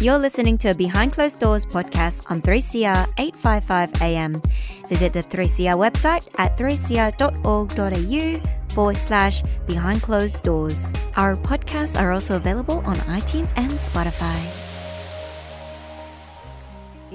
You're listening to a Behind Closed Doors podcast on 3CR 855 AM. Visit the 3CR website at 3cr.org.au forward slash behind closed doors. Our podcasts are also available on iTunes and Spotify.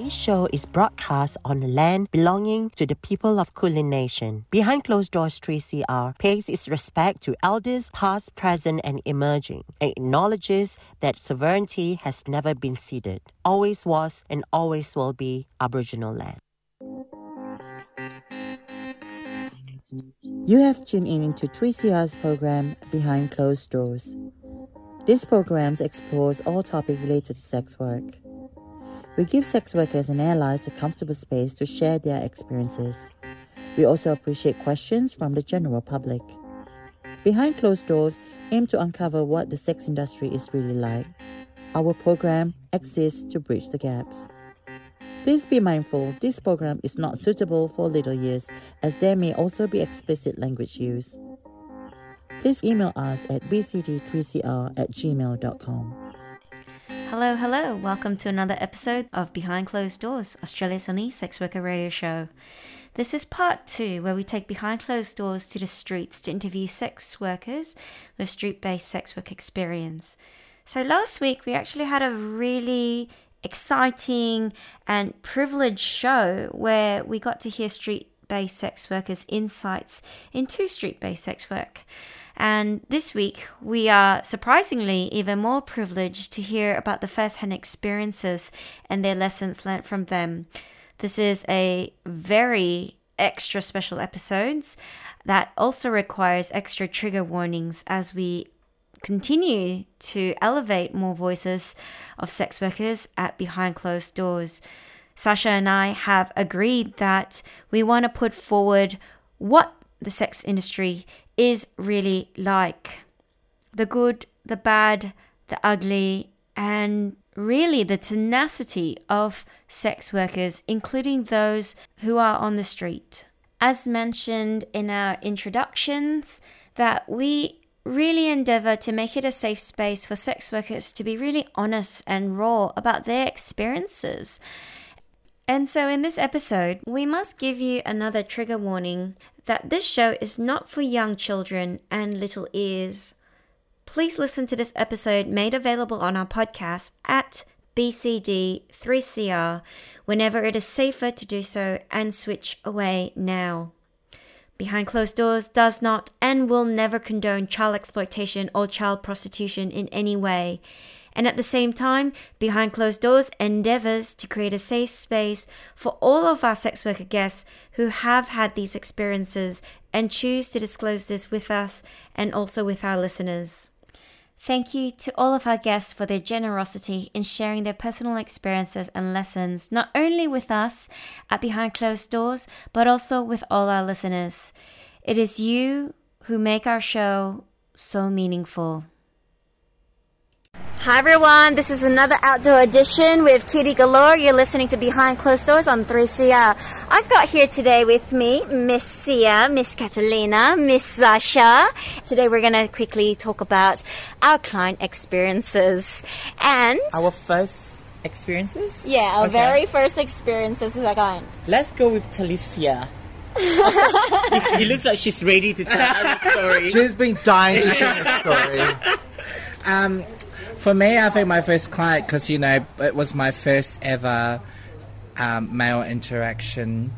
This show is broadcast on land belonging to the people of Kulin Nation. Behind Closed Doors 3CR pays its respect to elders past, present, and emerging, and acknowledges that sovereignty has never been ceded, always was, and always will be Aboriginal land. You have tuned in to 3CR's program Behind Closed Doors. This program explores all topics related to sex work. We give sex workers and allies a comfortable space to share their experiences. We also appreciate questions from the general public. Behind Closed Doors aim to uncover what the sex industry is really like. Our program exists to bridge the gaps. Please be mindful this program is not suitable for little ears as there may also be explicit language use. Please email us at bcd3cr at gmail.com. Hello, hello. Welcome to another episode of Behind Closed Doors, Australia's only sex worker radio show. This is part two, where we take behind closed doors to the streets to interview sex workers with street based sex work experience. So, last week we actually had a really exciting and privileged show where we got to hear street based sex workers' insights into street based sex work. And this week, we are surprisingly even more privileged to hear about the first hand experiences and their lessons learned from them. This is a very extra special episodes that also requires extra trigger warnings as we continue to elevate more voices of sex workers at behind closed doors. Sasha and I have agreed that we want to put forward what the sex industry is really like the good, the bad, the ugly, and really the tenacity of sex workers, including those who are on the street. As mentioned in our introductions, that we really endeavor to make it a safe space for sex workers to be really honest and raw about their experiences. And so, in this episode, we must give you another trigger warning that this show is not for young children and little ears. Please listen to this episode made available on our podcast at BCD3CR whenever it is safer to do so and switch away now. Behind Closed Doors does not and will never condone child exploitation or child prostitution in any way and at the same time, Behind Closed Doors endeavors to create a safe space for all of our sex worker guests who have had these experiences and choose to disclose this with us and also with our listeners. Thank you to all of our guests for their generosity in sharing their personal experiences and lessons, not only with us at Behind Closed Doors, but also with all our listeners. It is you who make our show so meaningful. Hi everyone, this is another outdoor edition with Kitty Galore. You're listening to Behind Closed Doors on 3CR. I've got here today with me Miss Sia, Miss Catalina, Miss Sasha. Today we're going to quickly talk about our client experiences and our first experiences. Yeah, our okay. very first experiences as a client. Let's go with Talicia. he looks like she's ready to tell us a story. She's been dying to share a story. Um, for me, I think my first client, because you know, it was my first ever um, male interaction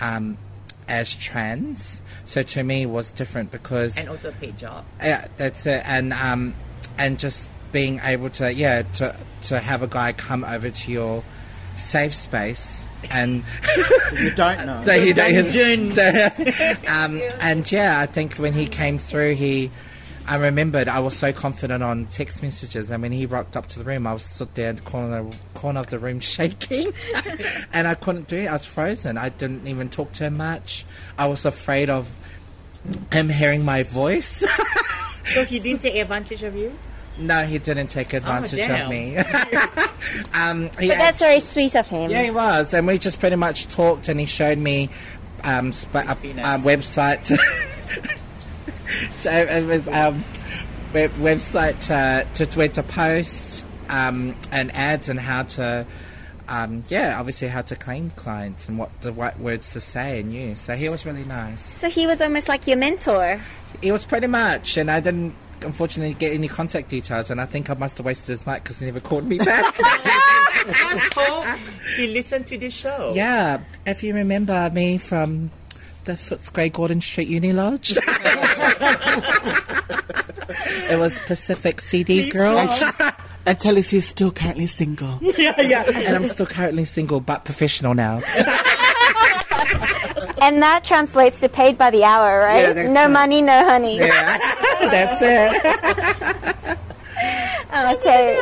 um, as trans. So to me, it was different because and also a paid job. Yeah, that's it, and um, and just being able to yeah to to have a guy come over to your safe space and you don't know that you don't, um, and yeah, I think when he came through, he I remembered I was so confident on text messages, and when he rocked up to the room, I was stood there in the corner, corner of the room shaking, and I couldn't do it. I was frozen. I didn't even talk to him much. I was afraid of him hearing my voice. so he didn't take advantage of you. No, he didn't take advantage oh, of me. um, but that's very sweet of him. Yeah, he was, and we just pretty much talked, and he showed me um, sp- a, a website so it was um, web- website to, to where to post um, and ads and how to. Um, yeah, obviously how to claim clients and what the right words to say and use. So he was really nice. So he was almost like your mentor. He was pretty much, and I didn't unfortunately get any contact details, and I think I must have wasted his night because he never called me back. Asshole. He listened to the show. yeah, if you remember me from the Footscray Gordon Street Uni Lodge. It was Pacific CD Girl. And tell us you're still currently single. yeah, yeah. And I'm still currently single but professional now. And that translates to paid by the hour, right? Yeah, no right. money, no honey. Yeah, that's it. Okay.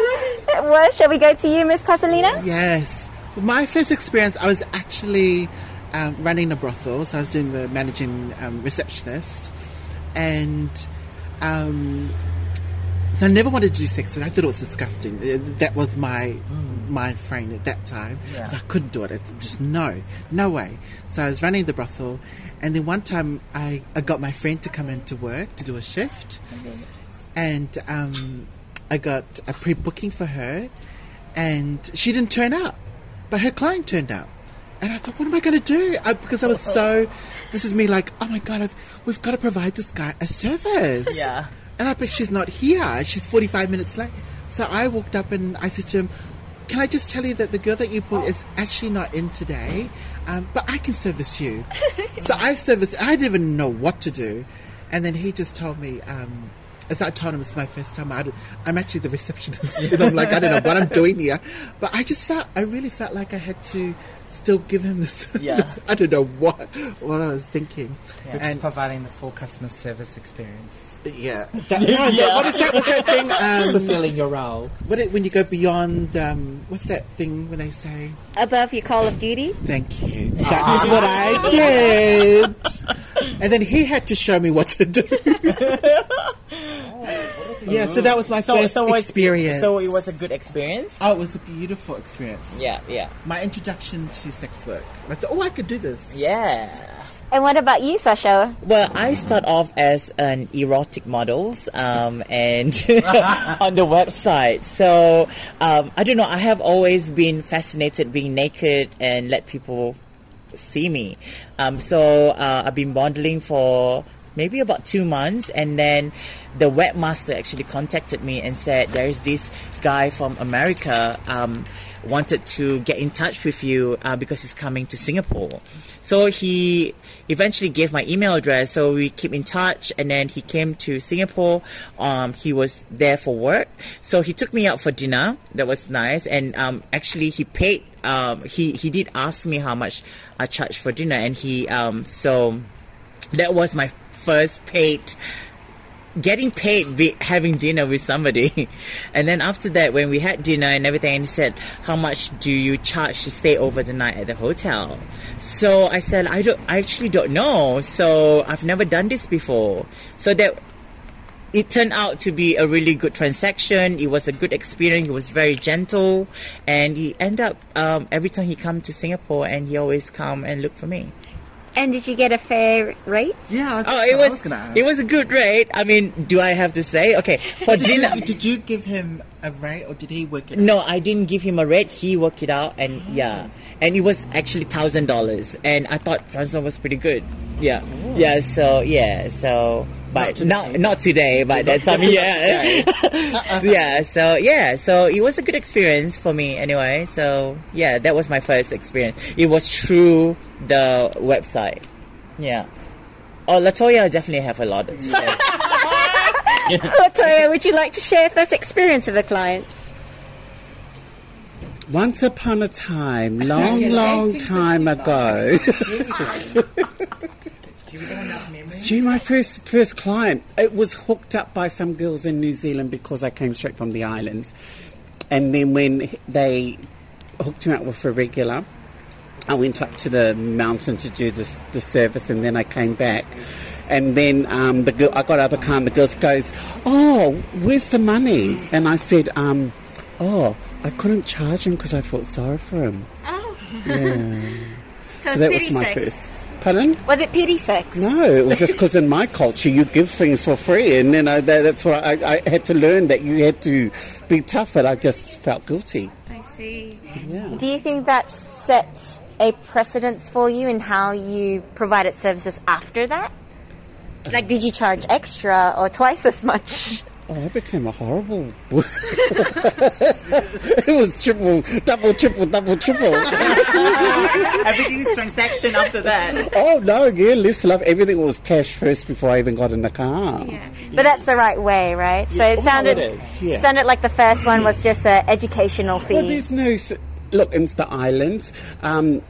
Well, shall we go to you, Miss Catalina? Yes. My first experience, I was actually um, running a brothel, so I was doing the managing um, receptionist, and um, so I never wanted to do sex work. I thought it was disgusting. Uh, That was my mind frame at that time. So I couldn't do it. It's just no, no way. So I was running the brothel, and then one time I, I got my friend to come into work to do a shift, and um, I got a pre-booking for her, and she didn't turn up, but her client turned up, and I thought, what am I going to do? I, because I was so, this is me like, oh my god, I've, we've got to provide this guy a service. Yeah. And I bet she's not here. She's 45 minutes late. So I walked up and I said to him, Can I just tell you that the girl that you put is actually not in today, um, but I can service you. so I serviced, I didn't even know what to do. And then he just told me, um, as I told him it's my first time, I I'm actually the receptionist. and I'm like, I don't know what I'm doing here. But I just felt, I really felt like I had to still give him the service. Yeah. I don't know what, what I was thinking. Which is And providing the full customer service experience. yeah. That, no, no, what is that? What's that thing? Um, Fulfilling your role. What it, when you go beyond, um, what's that thing when they say, Above your call of duty? thank you? That's what I did. And then he had to show me what to do. yeah, so that was my So, first so was, experience. So it was a good experience. oh, it was a beautiful experience. Yeah, yeah, My introduction to sex work. I thought, oh, I could do this. yeah. And what about you, Sasha? Well, I start off as an erotic models um, and on the website. So um, I don't know. I have always been fascinated being naked and let people see me. Um, so uh, I've been modeling for maybe about two months, and then the webmaster actually contacted me and said, "There's this guy from America." Wanted to get in touch with you uh, because he's coming to Singapore. So he eventually gave my email address. So we keep in touch, and then he came to Singapore. Um, he was there for work, so he took me out for dinner. That was nice, and um, actually he paid. Um, he he did ask me how much I charged for dinner, and he um, so that was my first paid getting paid having dinner with somebody and then after that when we had dinner and everything and he said how much do you charge to stay over the night at the hotel so i said i don't i actually don't know so i've never done this before so that it turned out to be a really good transaction. It was a good experience. He was very gentle, and he ended up um, every time he come to Singapore, and he always come and look for me. And did you get a fair rate? Yeah, Oh, it was, gonna it was a good rate. I mean, do I have to say? Okay, for Did dinner. you, did you give him a rate or did he work it? No, I didn't give him a rate. He worked it out, and yeah, and it was actually thousand dollars. And I thought thousand was pretty good. Yeah, oh. yeah. So yeah, so but not not today, but that time, yeah, yeah. So yeah, so it was a good experience for me anyway. So yeah, that was my first experience. It was through the website. Yeah. Oh, Latoya definitely have a lot to say. Latoya, would you like to share first experience of a client? Once upon a time, long, long time ago. Gee, my first first client, it was hooked up by some girls in New Zealand because I came straight from the islands. And then when they hooked me up with a regular, I went up to the mountain to do the, the service and then I came back. And then um, the girl, I got out of the car and the girl goes, Oh, where's the money? And I said, um, Oh, I couldn't charge him because I felt sorry for him. Oh. Yeah. So, So that was my sex. first. Pardon? Was it pity sex? No, it was just because in my culture you give things for free, and then know that, that's what I, I had to learn that you had to be tough, but I just felt guilty. I see. Yeah. Do you think that sets a precedence for you in how you provided services after that? Like, did you charge extra or twice as much? Oh, I became a horrible. it was triple, double, triple, double, triple. Everything's transaction after that. oh no, yeah, listen up. Everything was cash first before I even got in the car. Yeah. But that's the right way, right? So it well, sounded it is, yeah. sounded like the first one was just an educational fee. Well, there's no s- look in the islands. Um,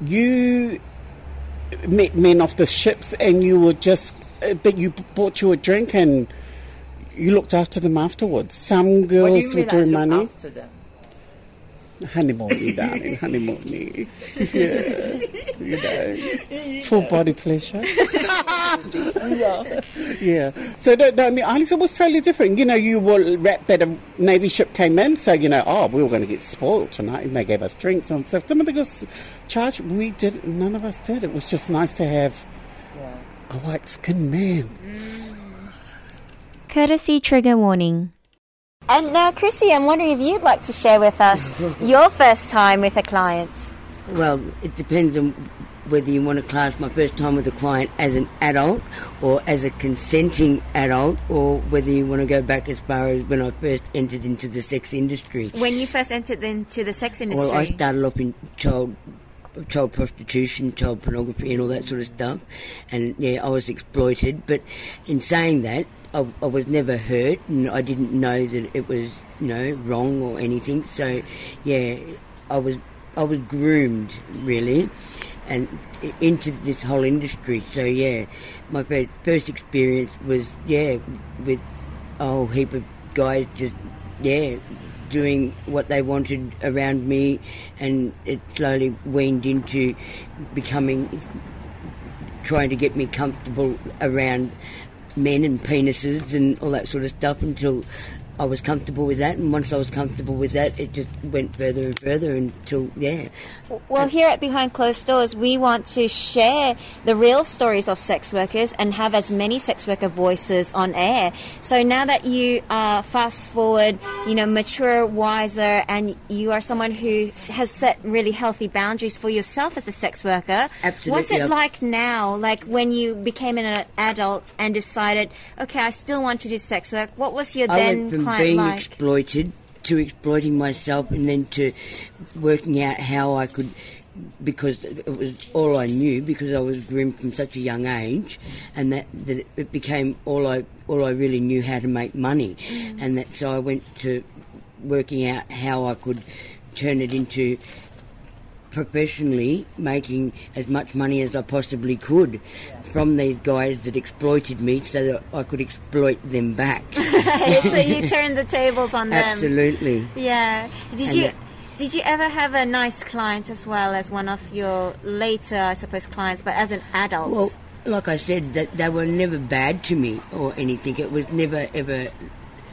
you met men off the ships, and you were just, uh, but you bought you a drink and you looked after them afterwards. Some do girls you would mean I do look money. After them? Honeymoon, darling, honeymoon. Yeah, you know, full body pleasure. yeah. yeah. So no, no, in the islands was totally different. You know, you were wrapped that a navy ship came in, so you know, oh, we were going to get spoiled tonight, and they gave us drinks and stuff. Some of the girls charged. We did. None of us did. It was just nice to have a white skinned man. Courtesy trigger warning. And now, Chrissy, I'm wondering if you'd like to share with us your first time with a client. Well, it depends on whether you want to class my first time with a client as an adult or as a consenting adult or whether you want to go back as far as when I first entered into the sex industry. When you first entered into the sex industry. Well, I started off in child child prostitution, child pornography, and all that sort of stuff. And yeah, I was exploited. But in saying that, I, I was never hurt, and I didn't know that it was you know wrong or anything. So yeah, I was I was groomed really, and into this whole industry. So yeah, my first, first experience was yeah with a whole heap of guys just yeah doing what they wanted around me and it slowly weaned into becoming trying to get me comfortable around men and penises and all that sort of stuff until I was comfortable with that and once I was comfortable with that it just went further and further until yeah Well, here at Behind Closed Doors, we want to share the real stories of sex workers and have as many sex worker voices on air. So now that you are fast forward, you know, mature, wiser, and you are someone who has set really healthy boundaries for yourself as a sex worker, Absolutely, what's it like now? Like when you became an adult and decided, okay, I still want to do sex work. What was your I then went from client being like? exploited to exploiting myself and then to working out how I could because it was all I knew because I was groomed from such a young age and that, that it became all I all I really knew how to make money mm. and that so I went to working out how I could turn it into professionally making as much money as I possibly could from these guys that exploited me so that I could exploit them back. so you turned the tables on them. Absolutely. Yeah. Did And you that- did you ever have a nice client as well as one of your later, I suppose, clients, but as an adult? Well, like I said, that they were never bad to me or anything. It was never ever.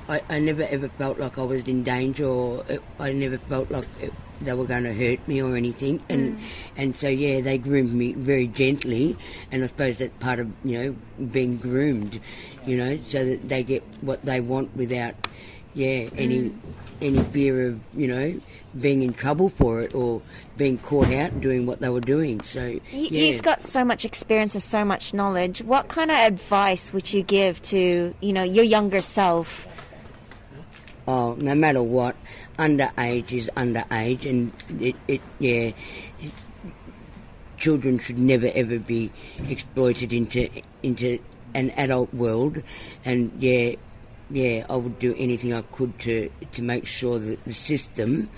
I, I never ever felt like I was in danger, or it, I never felt like it, they were going to hurt me or anything. And mm. and so yeah, they groomed me very gently, and I suppose that's part of you know being groomed, you know, so that they get what they want without yeah any mm. any fear of you know being in trouble for it or being caught out doing what they were doing. So You, yeah. You've got so much experience and so much knowledge. What kind of advice would you give to, you know, your younger self? Oh, no matter what, underage is underage, and it, it yeah, children should never ever be exploited into into an adult world, and yeah, yeah, I would do anything I could to to make sure that the system,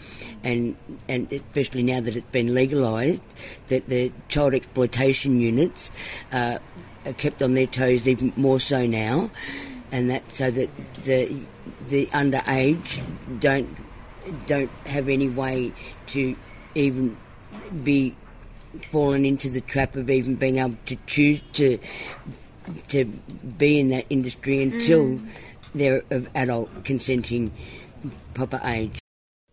and and especially now that it's been legalised, that the child exploitation units uh, are kept on their toes even more so now, and that so that the the underage don't don't have any way to even be fallen into the trap of even being able to choose to to be in that industry until mm. they're of adult consenting proper age.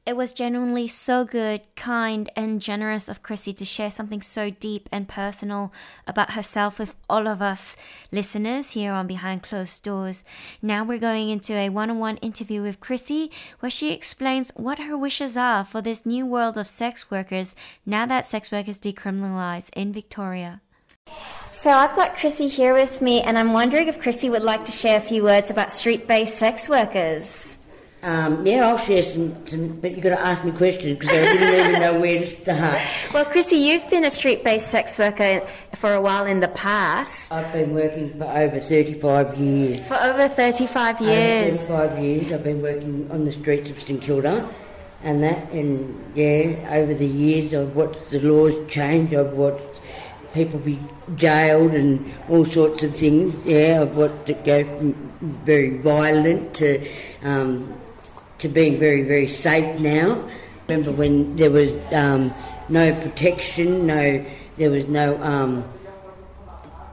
It was genuinely so good, kind, and generous of Chrissy to share something so deep and personal about herself with all of us listeners here on Behind Closed Doors. Now we're going into a one on one interview with Chrissy where she explains what her wishes are for this new world of sex workers now that sex work is decriminalized in Victoria. So I've got Chrissy here with me, and I'm wondering if Chrissy would like to share a few words about street based sex workers. Um, yeah, I'll share some, some but you've got to ask me questions because I didn't even know where to start. Well, Chrissy, you've been a street based sex worker for a while in the past. I've been working for over 35 years. For over 35 years. Over 35 years, I've been working on the streets of St Kilda and that, and yeah, over the years I've watched the laws change, I've watched people be jailed and all sorts of things. Yeah, I've watched it go from very violent to um, to being very, very safe now. Remember when there was um, no protection, no, there was no um,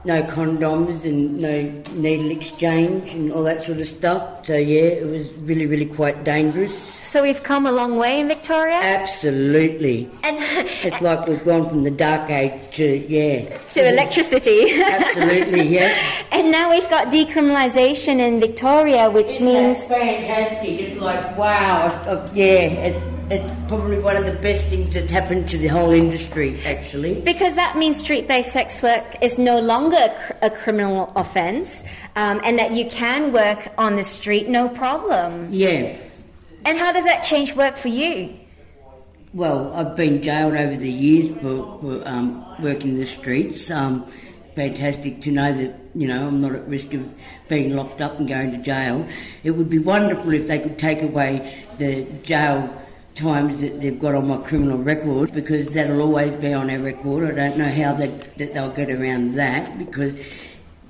no condoms and no needle exchange and all that sort of stuff. So yeah, it was really, really quite dangerous. So we've come a long way in Victoria. Absolutely. And it's like we've gone from the dark age to yeah to electricity. Absolutely, yeah. and now we've got decriminalisation in Victoria, which It's means fantastic. Like wow, uh, yeah. It, it's probably one of the best things that's happened to the whole industry, actually. because that means street-based sex work is no longer a, cr- a criminal offence, um, and that you can work on the street no problem. Yeah. And how does that change work for you? Well, I've been jailed over the years for, for um, working the streets. Um, fantastic to know that you know I'm not at risk of being locked up and going to jail. It would be wonderful if they could take away the jail times that they've got on my criminal record because that'll always be on our record. I don't know how they, that they'll get around that because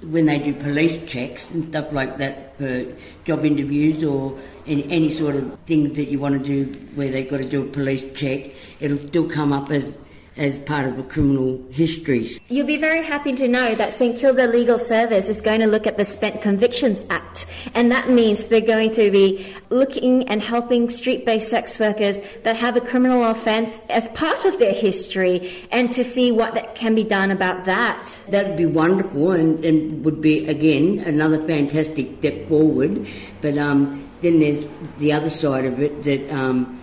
when they do police checks and stuff like that for job interviews or any, any sort of things that you want to do where they've got to do a police check, it'll still come up as as part of a criminal history. You'll be very happy to know that St Kilda Legal Service is going to look at the Spent Convictions Act, and that means they're going to be looking and helping street based sex workers that have a criminal offence as part of their history and to see what that can be done about that. That'd be wonderful and, and would be, again, another fantastic step forward. But um, then there's the other side of it that, um,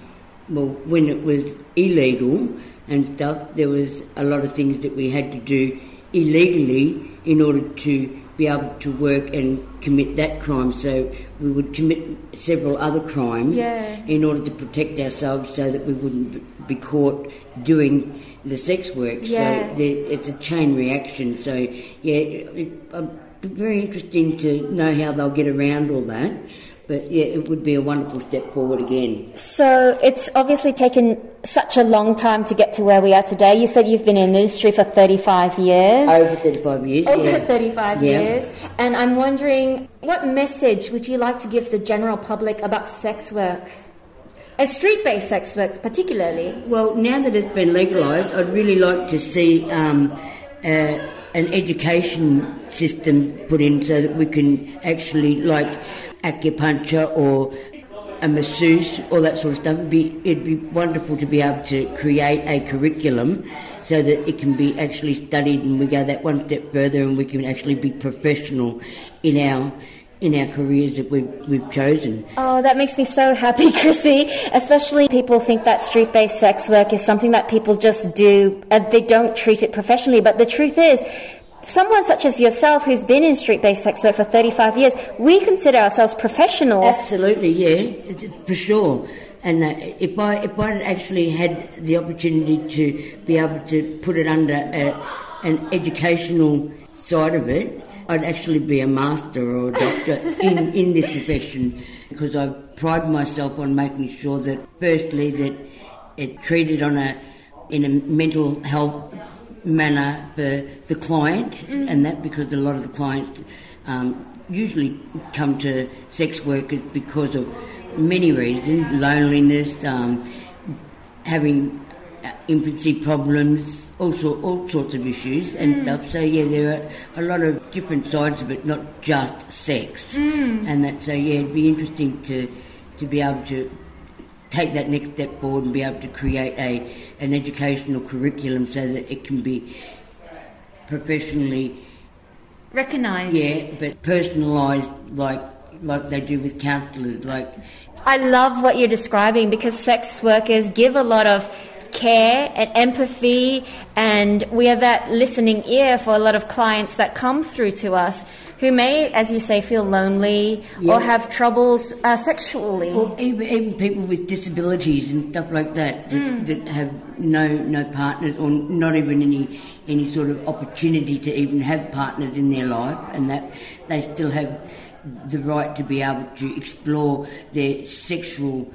well, when it was illegal and stuff, there was a lot of things that we had to do illegally in order to be able to work and commit that crime. So we would commit several other crimes Yeah. in order to protect ourselves so that we wouldn't be caught doing the sex work. Yeah. So it's a chain reaction. So yeah, it, it'd be uh, very interesting to know how they'll get around all that. But yeah, it would be a wonderful step forward again. So it's obviously taken such a long time to get to where we are today. You said you've been in the industry for 35 years. Over 35 years. Over yeah. 35 Yeah. years. And I'm wondering, what message would you like to give the general public about sex work? And street based sex work, particularly. Well, now that it's been legalised, I'd really like to see um, uh, an education system put in so that we can actually, like acupuncture or a masseuse, all that sort of stuff. It'd be, it'd be wonderful to be able to create a curriculum so that it can be actually studied and we go that one step further and we can actually be professional in our in our careers that we've, we've chosen. Oh, that makes me so happy, Chrissy. Especially people think that street based sex work is something that people just do and they don't treat it professionally. But the truth is, someone such as yourself who's been in street based sex work for 35 years, we consider ourselves professionals. Absolutely, yeah, for sure. And uh, if I if I actually had the opportunity to be able to put it under a, an educational side of it, I'd actually be a master or a doctor in, in this profession because I pride myself on making sure that firstly that it treated on a in a mental health manner for the client and that because a lot of the clients um, usually come to sex workers because of many reasons loneliness um, having uh, infancy problems all, sort, all sorts of issues and stuff. So yeah there are a lot of different sides of it not just sex. And that so yeah it'd be interesting to to be able to take that next step forward and be able to create a an educational curriculum so that it can be professionally Recognized. yeah, but personalised like like they do with counsellors. Like I love what you're describing because sex workers give a lot of care and empathy, and we are that listening ear for a lot of clients that come through to us who may, as you say, feel lonely Yeah. or have troubles uh, sexually. or even, even people with disabilities and stuff like that that, that have no no partners or not even any any sort of opportunity to even have partners in their life, and that they still have the right to be able to explore their sexual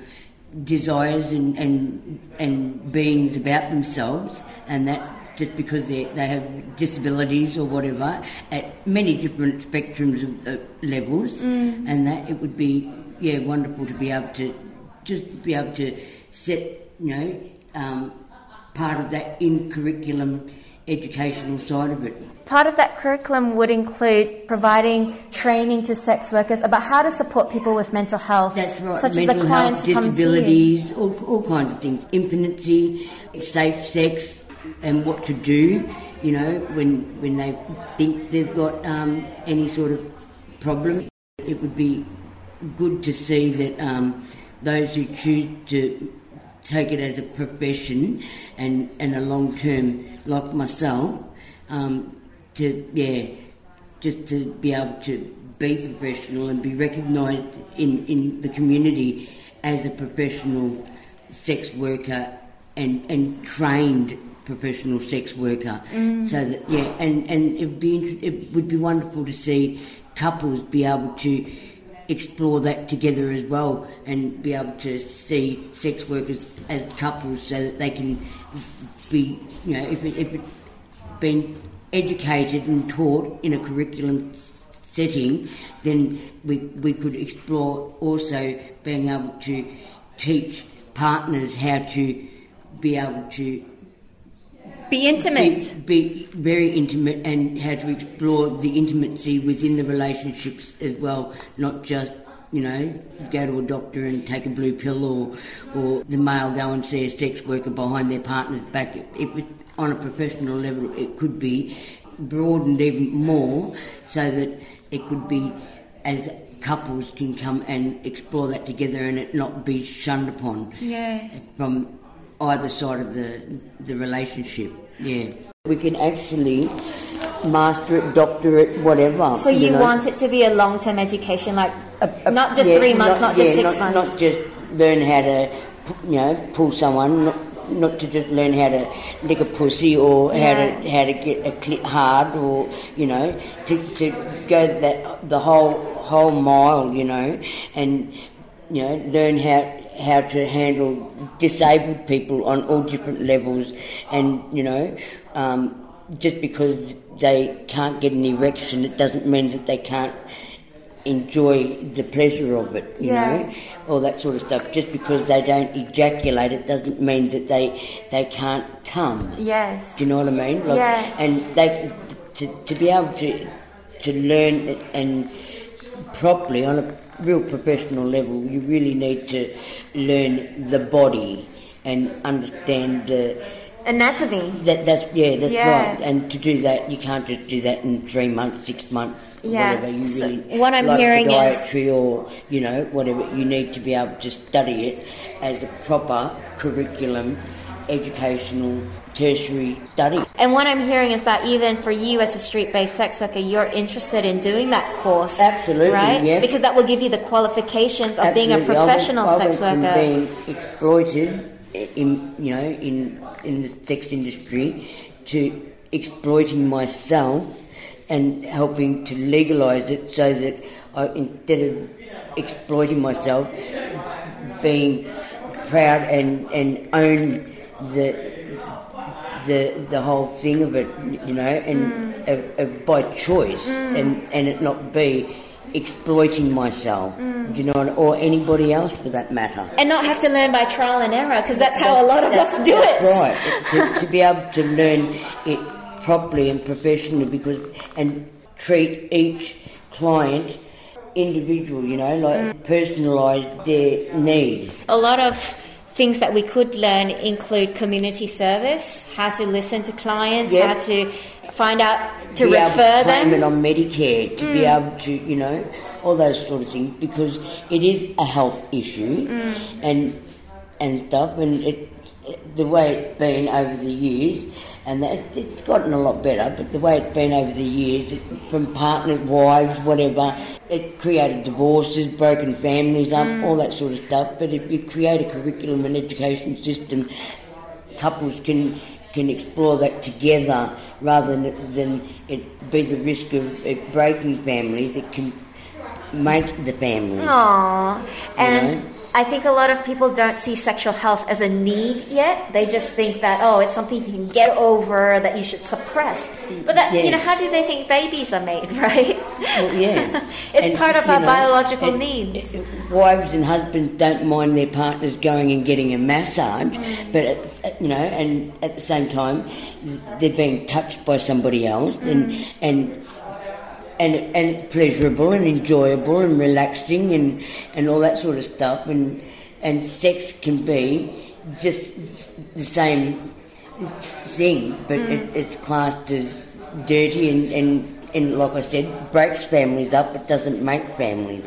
desires and and, and beings about themselves, and that just because they they have disabilities or whatever at many different spectrums of uh, levels, and that it would be yeah wonderful to be able to just be able to set you know um, part of that in curriculum educational side of it. Part of that curriculum would include providing training to sex workers about how to support people with mental health, That's right. such Mental as the clients health, who come to you. disabilities, all, all kinds of things. Infancy, safe sex, and what to do. You know, when when they think they've got um, any sort of problem, it would be good to see that um, those who choose to take it as a profession and, and a long term, like myself, um, to yeah, just to be able to be professional and be recognised in, in the community as a professional sex worker and, and trained professional sex worker. Mm. So that yeah, and, and it'd be inter- it would be wonderful to see couples be able to explore that together as well and be able to see sex workers as couples so that they can be you know if it, if it's been educated and taught in a curriculum setting then we we could explore also being able to teach partners how to be able to Be intimate. be, be very intimate and how to explore the intimacy within the relationships as well, not just you know go to a doctor and take a blue pill or or the male go and see a sex worker behind their partner's back. If it, on a professional level, it could be broadened even more so that it could be as couples can come and explore that together and it not be shunned upon Yeah. from either side of the the relationship. Yeah, we can actually master it, doctor it, whatever. So you, know. want it to be a long-term education, like A- not just yeah, three months, not, just yeah, six not, months. Not just learn how to, you know, pull someone. Not, not to just learn how to lick a pussy or how to how to get a clip hard or you know to, to go that the whole whole mile you know and you know learn how how to handle disabled people on all different levels and you know um, just because they can't get an erection it doesn't mean that they can't enjoy the pleasure of it, you Yeah. know, all that sort of stuff. Just because they don't ejaculate, it doesn't mean that they they can't come. yes. Do you know what I mean? Like, Yeah. And they to, to be able to to learn it and properly on a real professional level, you really need to learn the body and understand the Anatomy. that that's yeah, that's Yeah. right. And to do that, you can't just do that in three months, six months, Yeah. whatever. You So really what I'm like hearing is- podiatry or you know whatever. You need to be able to study it as a proper curriculum, educational, tertiary study. And what I'm hearing is that even for you as a street-based sex worker, you're interested in doing that course. Absolutely, right? yeah. Because that will give you the qualifications of being a Absolutely. I went- professional I sex went worker. From being exploited in you know in in the sex industry to exploiting myself and helping to legalise it so that I, instead of exploiting myself, being proud and, and own the the the whole thing of it, you know, and uh, uh, by choice, and and it not be exploiting myself, you know, or anybody else for that matter. and not have to learn by trial and error, because that's how a lot of us do it. Right, to, to be able to learn it properly and professionally, because and treat each client individual, you know, like personalise their needs. A lot of things that we could learn include community service, how to listen to clients, Yep. how to find out to be refer to them. on Medicare, to be mm. able to, you know, all those sort of things, because it is a health issue mm. and and stuff, and it the way it's been over the years, and that it's gotten a lot better, but the way it's been over the years, it, from partner, wives, whatever, it created divorces, broken families up, all that sort of stuff. But if you create a curriculum and education system couples can can explore that together rather than, than it be the risk of it breaking families. It can make the family. Aww. And know? I think a lot of people don't see sexual health as a need yet. They just think that, oh, it's something you can get over, that you should suppress. But that, you know, how do they think babies are made, right? Well, yeah, it's And, part of our know, biological and, needs. uh, Wives and husbands don't mind their partners going and getting a massage, Mm. but at, you know, and at the same time, they're being touched by somebody else, Mm. and and and and pleasurable and enjoyable and relaxing and and all that sort of stuff, and and sex can be just the same thing, but Mm. it, it's classed as dirty and, and, and like I said, breaks families up, but doesn't make families,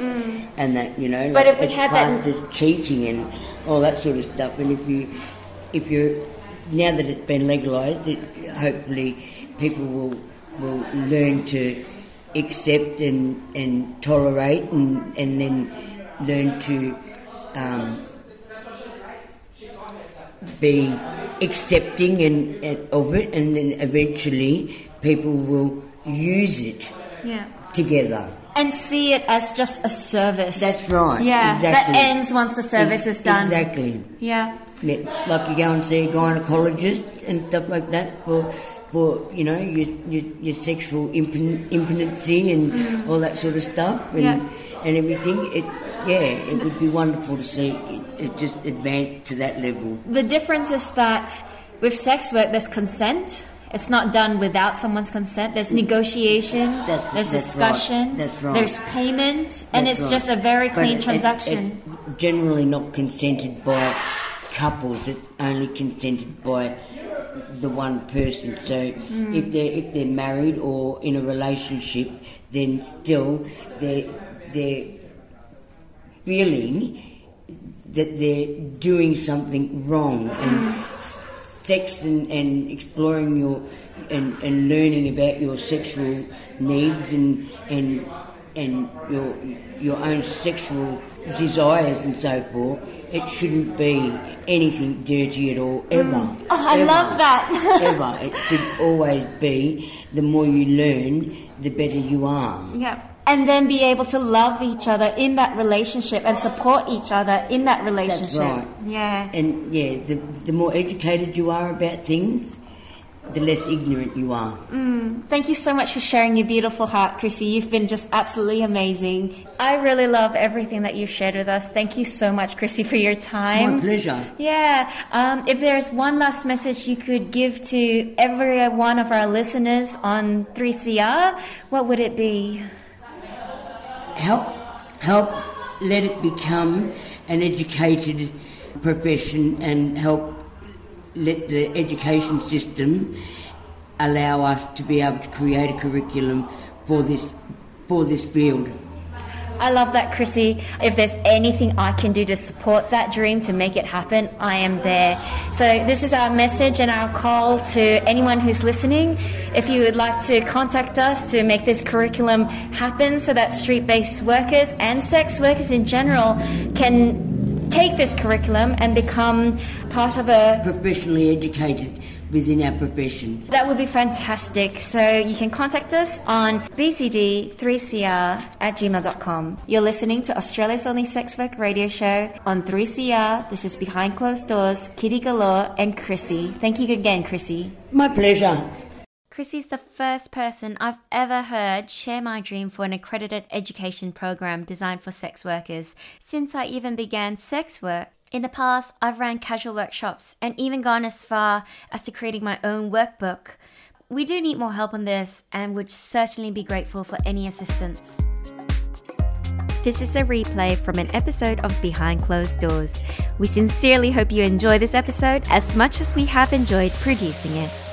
and that you know. Mm. But like, if we it's had that- classed as cheating and all that sort of stuff, and if you if you now that it's been legalised, it, hopefully people will will learn to accept and, and tolerate and, and then learn to um, be accepting and, and of it, and then eventually people will use it Yeah. together. And see it as just a service. That's right. Yeah, exactly. that ends once the service is done. Exactly. Yeah. Yeah, like you go and see a gynecologist and stuff like that for for you know your your, your sexual impen- impotency and mm. all that sort of stuff and Yeah. and everything. It yeah, it would be wonderful to see it, it just advance to that level. The difference is that with sex work, there's consent. It's not done without someone's consent. There's mm. negotiation. That- there's that's discussion. right, that's right. There's payment, and That's it's right. just a very But clean it- transaction. it generally not consented by couples. It's only consented by the one person. So Hmm. if they're if they're married or in a relationship, then still they they're feeling that they're doing something wrong and sex and, and exploring your and, and learning about your sexual needs and and and your your own sexual desires and so forth, it shouldn't be anything dirty at all mm. ever. Oh, I Ever. love that. ever. It should always be the more you learn, the better you are. yeah. And then be able to love each other in that relationship and support each other in that relationship. That's right. Yeah. And yeah, the, the more educated you are about things, the less ignorant you are. Thank you so much for sharing your beautiful heart, Chrissy. You've been just absolutely amazing. I really love everything that you've shared with us. Thank you so much, Chrissy, for your time. My pleasure. Yeah. Um, if there's one last message you could give to every one of our listeners on 3CR, what would it be? Help, help let it become an educated profession and help let the education system allow us to be able to create a curriculum for this for this field. I love that, Chrissy. If there's anything I can do to support that dream to make it happen, I am there. So, this is our message and our call to anyone who's listening. If you would like to contact us to make this curriculum happen so that street based workers and sex workers in general can take this curriculum and become part of a Professionally educated within our profession. that would be fantastic. So you can contact us on bcd3cr at gmail.com. You're listening to Australia's only sex work radio show on 3CR. This is Behind Closed Doors, Kitty Galore and Chrissy. Thank you again, Chrissy. My pleasure. Chrissy's the first person I've ever heard share my dream for an accredited education program designed for sex workers since I even began sex work. In the past, I've ran casual workshops and even gone as far as to creating my own workbook. We do need more help on this and would certainly be grateful for any assistance. This is a replay from an episode of Behind Closed Doors. We sincerely hope you enjoy this episode as much as we have enjoyed producing it.